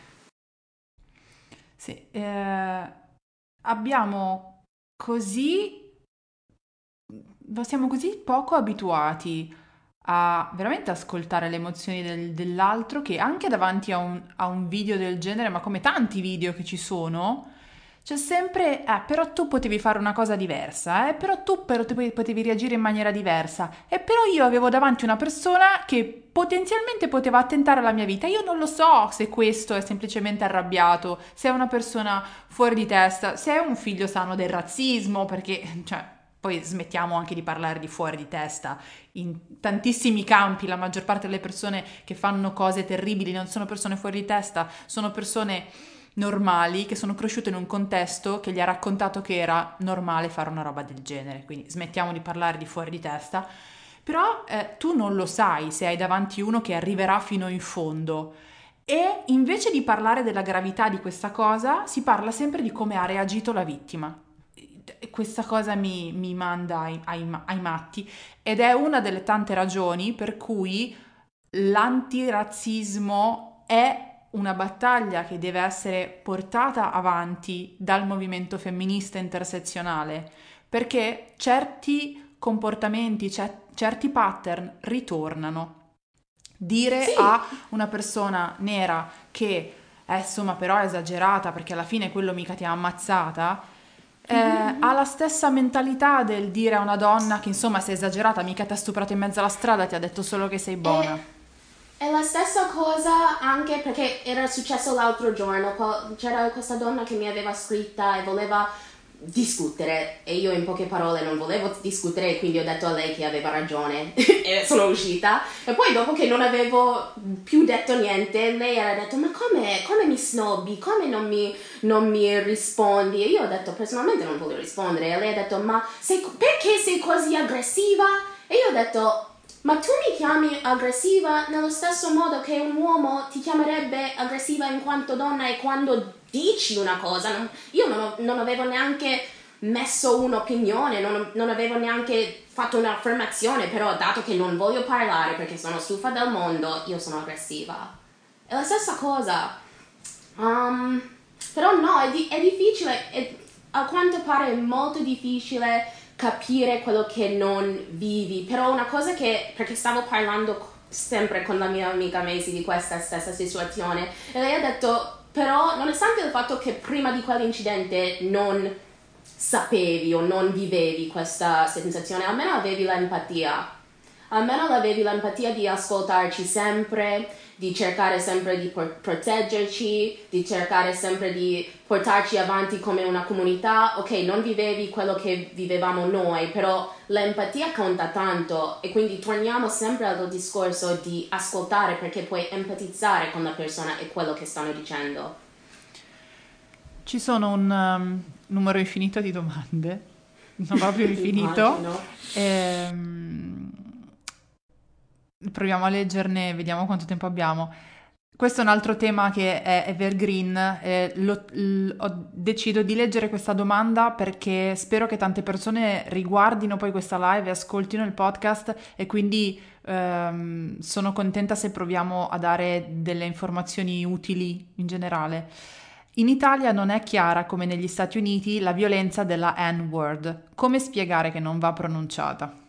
S1: Sì, eh, abbiamo così, siamo così poco abituati a veramente ascoltare le emozioni del- dell'altro che anche davanti a un, a un video del genere, ma come tanti video che ci sono, c'è sempre, eh, però tu potevi fare una cosa diversa, eh, però tu però te- potevi reagire in maniera diversa, e però io avevo davanti una persona che potenzialmente poteva attentare alla mia vita. Io non lo so se questo è semplicemente arrabbiato, se è una persona fuori di testa, se è un figlio sano del razzismo, perché, cioè, poi smettiamo anche di parlare di fuori di testa. In tantissimi campi la maggior parte delle persone che fanno cose terribili non sono persone fuori di testa, sono persone normali che sono cresciute in un contesto che gli ha raccontato che era normale fare una roba del genere. Quindi smettiamo di parlare di fuori di testa. Però eh, tu non lo sai se hai davanti uno che arriverà fino in fondo. E invece di parlare della gravità di questa cosa, si parla sempre di come ha reagito la vittima. Questa cosa mi, mi manda ai, ai, ai matti ed è una delle tante ragioni per cui l'antirazzismo è una battaglia che deve essere portata avanti dal movimento femminista intersezionale, perché certi comportamenti, certi pattern ritornano. Dire sì. a una persona nera che eh, insomma però è esagerata perché alla fine quello mica ti ha ammazzata, eh, ha la stessa mentalità del dire a una donna che insomma sei esagerata, mica ti ha stuprato in mezzo alla strada, ti ha detto solo che sei buona.
S2: E è la stessa cosa anche perché era successo l'altro giorno, c'era questa donna che mi aveva scritta e voleva discutere e io in poche parole non volevo discutere quindi ho detto a lei che aveva ragione. E sono uscita. E poi dopo che non avevo più detto niente lei ha detto ma come, come mi snobbi? Come non mi, non mi, rispondi? E io ho detto personalmente non voglio rispondere. E lei ha detto ma sei, perché sei così aggressiva? E io ho detto ma tu mi chiami aggressiva nello stesso modo che un uomo ti chiamerebbe aggressiva in quanto donna e quando dici una cosa. Non, io non, non, avevo neanche messo un'opinione, non, non, avevo neanche fatto un'affermazione, però dato che non voglio parlare perché sono stufa del mondo, io sono aggressiva. È la stessa cosa. Um, però no, è, di, è difficile, è, a quanto pare è molto difficile capire quello che non vivi, però una cosa che, perché stavo parlando sempre con la mia amica Macy di questa stessa situazione e lei ha detto però nonostante il fatto che prima di quell'incidente non sapevi o non vivevi questa sensazione, almeno avevi l'empatia, almeno avevi l'empatia di ascoltarci sempre, di cercare sempre di proteggerci, di cercare sempre di portarci avanti come una comunità. Ok, non vivevi quello che vivevamo noi, però l'empatia conta tanto e quindi torniamo sempre al discorso di ascoltare perché puoi empatizzare con la persona e quello che stanno dicendo.
S1: Ci sono un um, numero infinito di domande, non proprio infinito. ehm, proviamo a leggerne, vediamo quanto tempo abbiamo. Questo è un altro tema che è evergreen. Eh, lo, lo, decido di leggere questa domanda perché spero che tante persone riguardino poi questa live ascoltino il podcast e quindi ehm, sono contenta se proviamo a dare delle informazioni utili in generale. In Italia non è chiara come negli Stati Uniti la violenza della N-word. Come spiegare che non va pronunciata?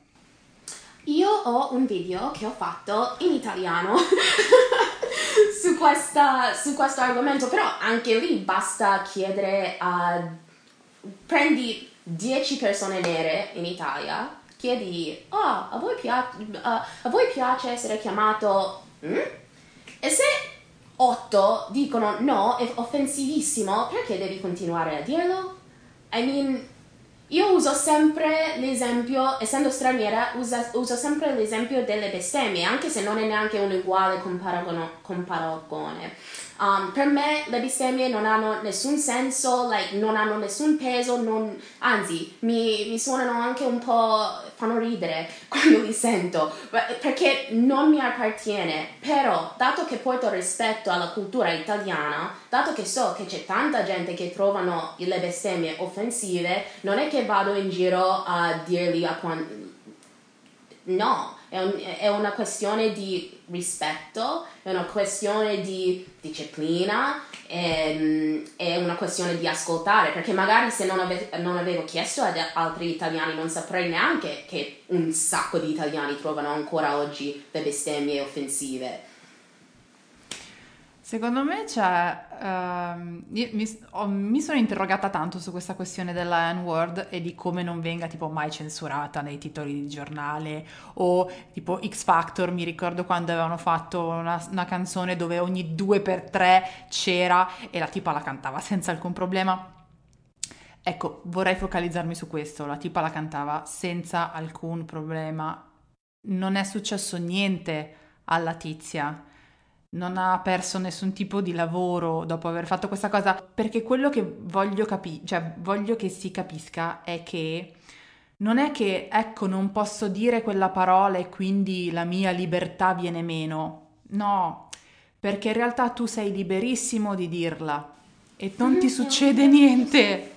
S2: Io ho un video che ho fatto in italiano su, questa, su questo argomento, però anche lì basta chiedere a... prendi 10 persone nere in Italia, chiedi, oh, a voi, pia- uh, a voi piace essere chiamato... Mm? E se 8 dicono no, è offensivissimo, perché devi continuare a dirlo? I mean, io uso sempre l'esempio, essendo straniera, usa, uso sempre l'esempio delle bestemmie, anche se non è neanche un uguale con paragone. Um, per me le bestemmie non hanno nessun senso, like, non hanno nessun peso, non, anzi mi, mi, suonano anche un po', fanno ridere quando li sento, perché non mi appartiene. Però, dato che porto rispetto alla cultura italiana, dato che so che c'è tanta gente che trovano le bestemmie offensive, non è che vado in giro a dirgli a quanto... No, è, un, è, una questione di rispetto, è una questione di disciplina, è, ehm, è una questione di ascoltare, perché magari se non, ave, non, avevo chiesto ad altri italiani non saprei neanche che un sacco di italiani trovano ancora oggi le bestemmie offensive.
S1: Secondo me c'è. Uh, mi, ho, mi, sono interrogata tanto su questa questione della N-word e di come non venga tipo mai censurata nei titoli di giornale o tipo X Factor. Mi ricordo quando avevano fatto una, una canzone dove ogni due per tre c'era e la tipa la cantava senza alcun problema. Ecco, vorrei focalizzarmi su questo. La tipa la cantava senza alcun problema. Non è successo niente alla tizia non ha perso nessun tipo di lavoro dopo aver fatto questa cosa, perché quello che voglio capire, cioè voglio che si capisca è che non è che, ecco, non posso dire quella parola e quindi la mia libertà viene meno. No, perché in realtà tu sei liberissimo di dirla e non ti succede niente.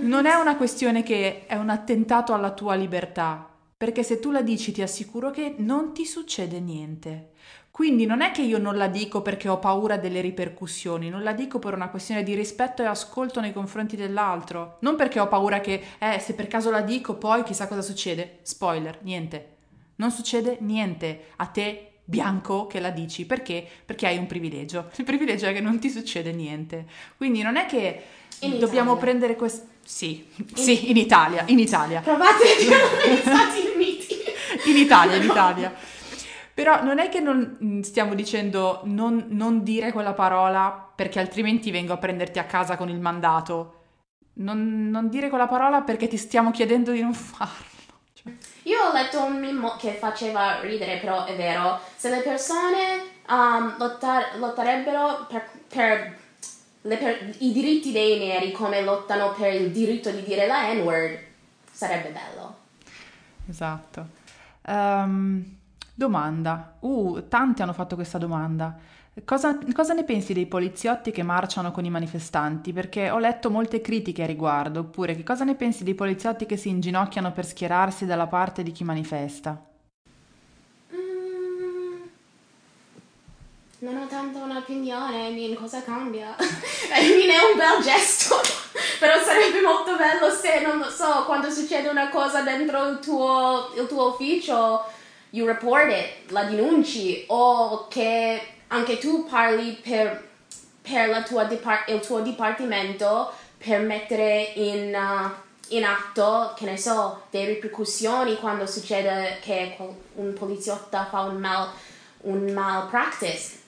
S1: Non è una questione che è un attentato alla tua libertà, perché se tu la dici ti assicuro che non ti succede niente. Quindi non è che io non la dico perché ho paura delle ripercussioni, non la dico per una questione di rispetto e ascolto nei confronti dell'altro, non perché ho paura che, eh, se per caso la dico poi chissà cosa succede. Spoiler, niente. Non succede niente a te bianco che la dici, perché? Perché hai un privilegio. Il privilegio è che non ti succede niente. Quindi non è che in dobbiamo Italia. prendere questo... Sì, in... sì, in Italia, in Italia.
S2: Provate a dire negli Stati Uniti.
S1: in Italia, in Italia. Però non è che non mm, stiamo dicendo non, non, dire quella parola perché altrimenti vengo a prenderti a casa con il mandato. Non, non dire quella parola perché ti stiamo chiedendo di non farlo.
S2: Io ho letto un mimo che faceva ridere, però è vero. Se le persone um, lottar- lottarebbero per, per, per, i diritti dei neri come lottano per il diritto di dire la N-word, sarebbe bello.
S1: Esatto. Um, Domanda. Uh, tanti hanno fatto questa domanda. Cosa, cosa, ne pensi dei poliziotti che marciano con i manifestanti? Perché ho letto molte critiche a riguardo. Oppure, che cosa ne pensi dei poliziotti che si inginocchiano per schierarsi dalla parte di chi manifesta?
S2: Mm, non ho tanto un'opinione, I cosa cambia? I è un bel gesto, però sarebbe molto bello se, non lo so, quando succede una cosa dentro il tuo, il tuo ufficio you report it, la denunci o che anche tu parli per, per dipart- il tuo dipartimento per mettere in, uh, in, atto, che ne so, delle ripercussioni quando succede che un poliziotta fa un mal, un malpractice.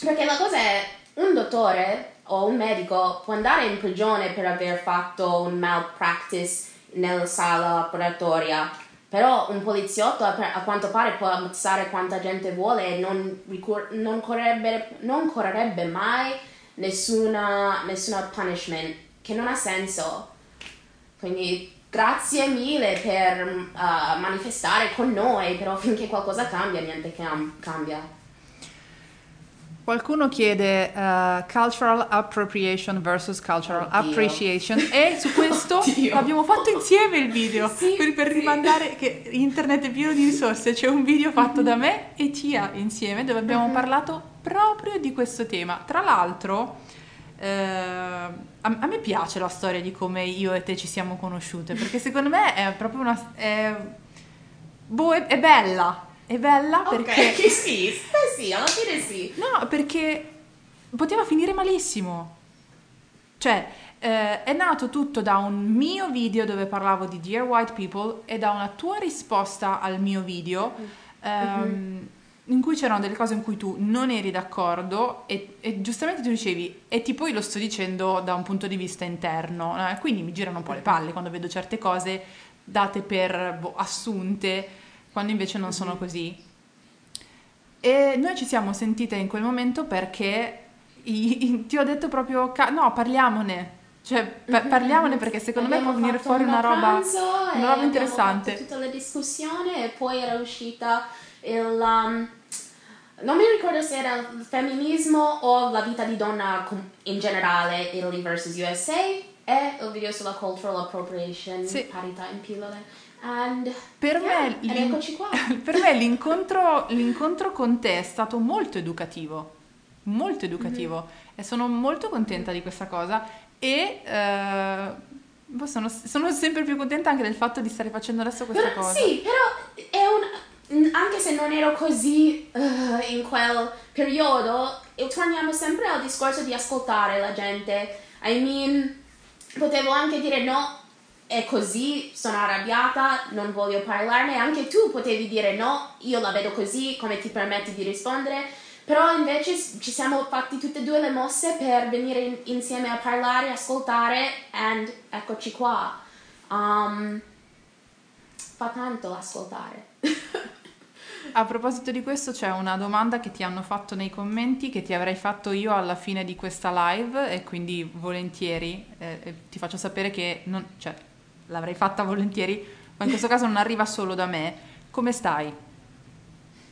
S2: Perché la cosa è, un dottore o un medico può andare in prigione per aver fatto un malpractice nella sala operatoria però un poliziotto a, quanto pare può ammazzare quanta gente vuole e non, ricor- non, correrebbe, non correrebbe mai nessuna, nessuna punishment, che non ha senso. Quindi grazie mille per uh, manifestare con noi, però finché qualcosa cambia, niente cambia.
S1: Qualcuno chiede uh, cultural appropriation versus cultural Oddio. appreciation e su questo Oddio. abbiamo fatto insieme il video sì, per, per sì. rimandare che internet è pieno di risorse, c'è un video fatto da me e Tia insieme dove abbiamo uh-huh. parlato proprio di questo tema. Tra l'altro eh, a, a, me piace la storia di come io e te ci siamo conosciute perché secondo me è proprio una... È, boh, è, è bella è bella perché...
S2: Ok, sì, eh sì, alla fine sì.
S1: No, perché poteva finire malissimo. Cioè, eh, è nato tutto da un mio video dove parlavo di Dear White People e da una tua risposta al mio video mm-hmm. in cui c'erano delle cose in cui tu non eri d'accordo e, e, giustamente tu dicevi e tipo io lo sto dicendo da un punto di vista interno, eh? quindi mi girano un po' le palle quando vedo certe cose date per boh, assunte quando invece non sono così. E noi ci siamo sentite in quel momento perché i, i, ti ho detto proprio, ca- no, parliamone. Cioè, pa- parliamone perché secondo
S2: abbiamo
S1: me può venire fuori una roba, una roba interessante.
S2: tutta la discussione e poi era uscita il... Um, non mi ricordo se era il femminismo o la vita di donna in generale, Italy vs. USA, e il video sulla cultural appropriation, sì. parità in pillole.
S1: Per, yeah, me, per, me, l'incontro, l'incontro, con te è stato molto educativo, molto educativo mm-hmm. e sono molto contenta di questa cosa e uh, sono, sono, sempre più contenta anche del fatto di stare facendo adesso questa
S2: però,
S1: cosa.
S2: Sì, però è un, anche se non ero così uh, in quel periodo, torniamo sempre al discorso di ascoltare la gente. I mean, potevo anche dire no è così, sono arrabbiata, non voglio parlarne, anche tu potevi dire no, io la vedo così, come ti permetti di rispondere, però invece ci siamo fatti tutte e due le mosse per venire in, insieme a parlare, ascoltare, e eccoci qua. Um, fa tanto ascoltare.
S1: A proposito di questo c'è una domanda che ti hanno fatto nei commenti che ti avrei fatto io alla fine di questa live e quindi volentieri eh, ti faccio sapere che non, cioè, l'avrei fatta volentieri, ma in questo caso non arriva solo da me. Come stai?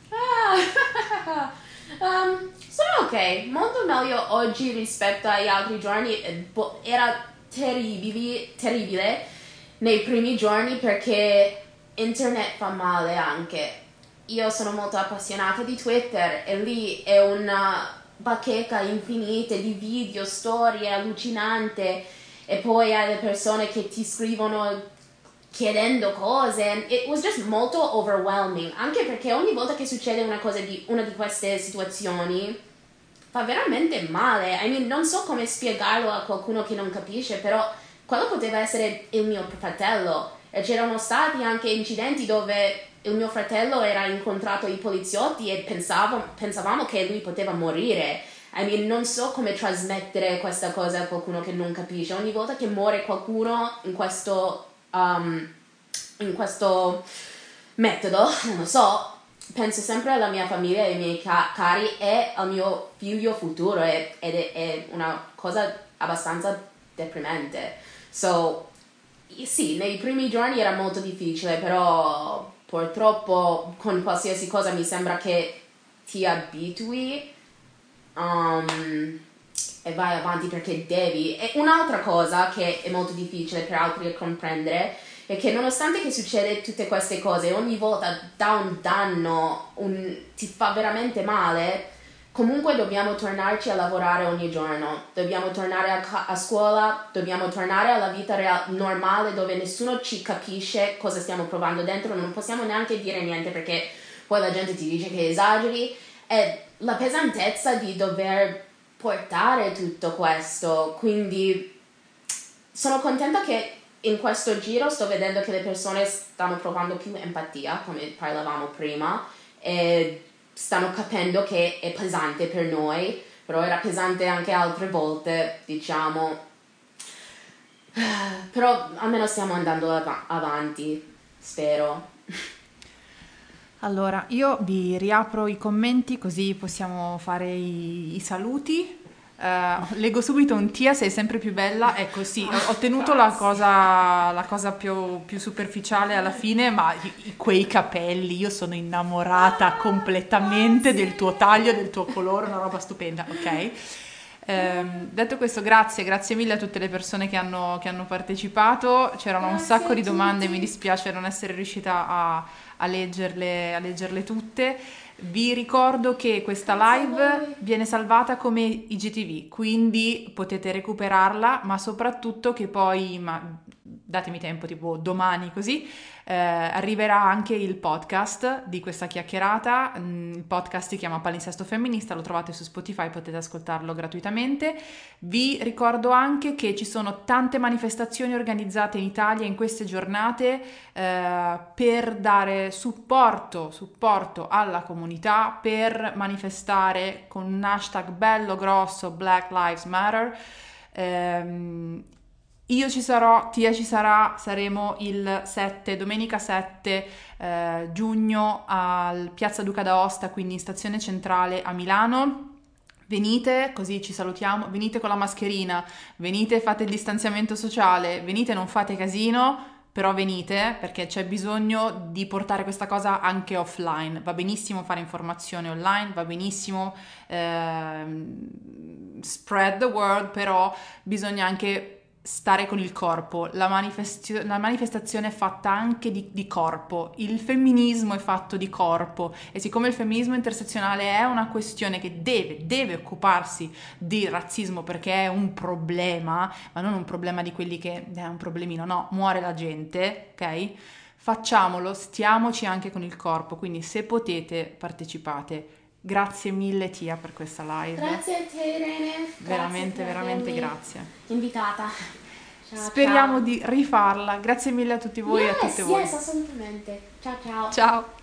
S2: Ah, um, sono ok, molto meglio oggi rispetto agli altri giorni. Eh, boh, Era terribile, terribile nei primi giorni perché internet fa male anche. Io sono molto appassionata di Twitter e lì è una bacheca infinita di video, storie allucinanti e poi hai le persone che ti scrivono chiedendo cose. It was just molto overwhelming, anche perché ogni volta che succede una cosa di una di queste situazioni fa veramente male. I mean, non so come spiegarlo a qualcuno che non capisce, però quello poteva essere il mio fratello. E c'erano stati anche incidenti dove il mio fratello era incontrato i poliziotti e pensavo, pensavamo che lui poteva morire. I mean, non so come trasmettere questa cosa a qualcuno che non capisce. Ogni volta che muore qualcuno in questo, um, in questo metodo, non lo so, penso sempre alla mia famiglia, ai miei ca- cari e al mio figlio futuro ed è, è una cosa abbastanza deprimente. So, sì, nei primi giorni era molto difficile, però purtroppo con qualsiasi cosa mi sembra che ti abitui um, e vai avanti perché devi. E un'altra cosa che è molto difficile per altri comprendere è che nonostante che succede tutte queste cose, ogni volta dà un danno, un, ti fa veramente male, comunque dobbiamo tornarci a lavorare ogni giorno, dobbiamo tornare a, a scuola, dobbiamo tornare alla vita real- normale dove nessuno ci capisce cosa stiamo provando dentro, non possiamo neanche dire niente perché poi la gente ti dice che esageri. E la pesantezza di dover portare tutto questo, quindi sono contenta che in questo giro sto vedendo che le persone stanno provando più empatia, come parlavamo prima, e stanno capendo che è pesante per noi, però era pesante anche altre volte, diciamo. Però almeno stiamo andando av- avanti, spero.
S1: Allora, io vi riapro i commenti così possiamo fare i, i saluti. Eh, leggo subito un Tia, sei sempre più bella. Ecco, sì, ho, tenuto la cosa, la cosa più, più superficiale alla fine, ma quei capelli, io sono innamorata completamente del tuo taglio, del tuo colore, una roba stupenda, ok? Ehm, detto questo, grazie, grazie mille a tutte le persone che hanno, che hanno partecipato. C'erano un
S2: Grazie
S1: sacco
S2: a
S1: di domande, mi dispiace non essere riuscita a, a leggerle, a leggerle tutte. Vi ricordo che questa live viene salvata come IGTV, quindi potete recuperarla, ma soprattutto che poi, ma datemi tempo, tipo domani così, eh, arriverà anche il podcast di questa chiacchierata. Mm, Il podcast si chiama Palinsesto Femminista, lo trovate su Spotify, potete ascoltarlo gratuitamente. Vi ricordo anche che ci sono tante manifestazioni organizzate in Italia in queste giornate eh, per dare supporto, supporto alla comunità, per manifestare con un hashtag bello grosso Black Lives Matter. Ehm, io ci sarò, Tia ci sarà, saremo il 7, domenica 7 eh, giugno al Piazza Duca d'Aosta, quindi in stazione centrale a Milano. Venite, così ci salutiamo, venite con la mascherina, venite, fate il distanziamento sociale, venite, non fate casino, però venite perché c'è bisogno di portare questa cosa anche offline. Va benissimo fare informazione online, va benissimo ehm, spread the word, però bisogna anche stare con il corpo. La, manifestio- la manifestazione è fatta anche di, di corpo, il femminismo è fatto di corpo e siccome il femminismo intersezionale è una questione che deve, deve occuparsi di razzismo perché è un problema, ma non un problema di quelli che è un problemino, no, muore la gente, ok? Facciamolo, stiamoci anche con il corpo, quindi se potete partecipate. Grazie mille Tia per questa live.
S2: Grazie a te Irene.
S1: Veramente,
S2: Grazie
S1: veramente grazie.
S2: Invitata. Ciao,
S1: Speriamo
S2: ciao.
S1: di rifarla. Grazie mille a tutti voi e a
S2: yes,
S1: tutte voi.
S2: Yes, assolutamente. Ciao ciao.
S1: Ciao.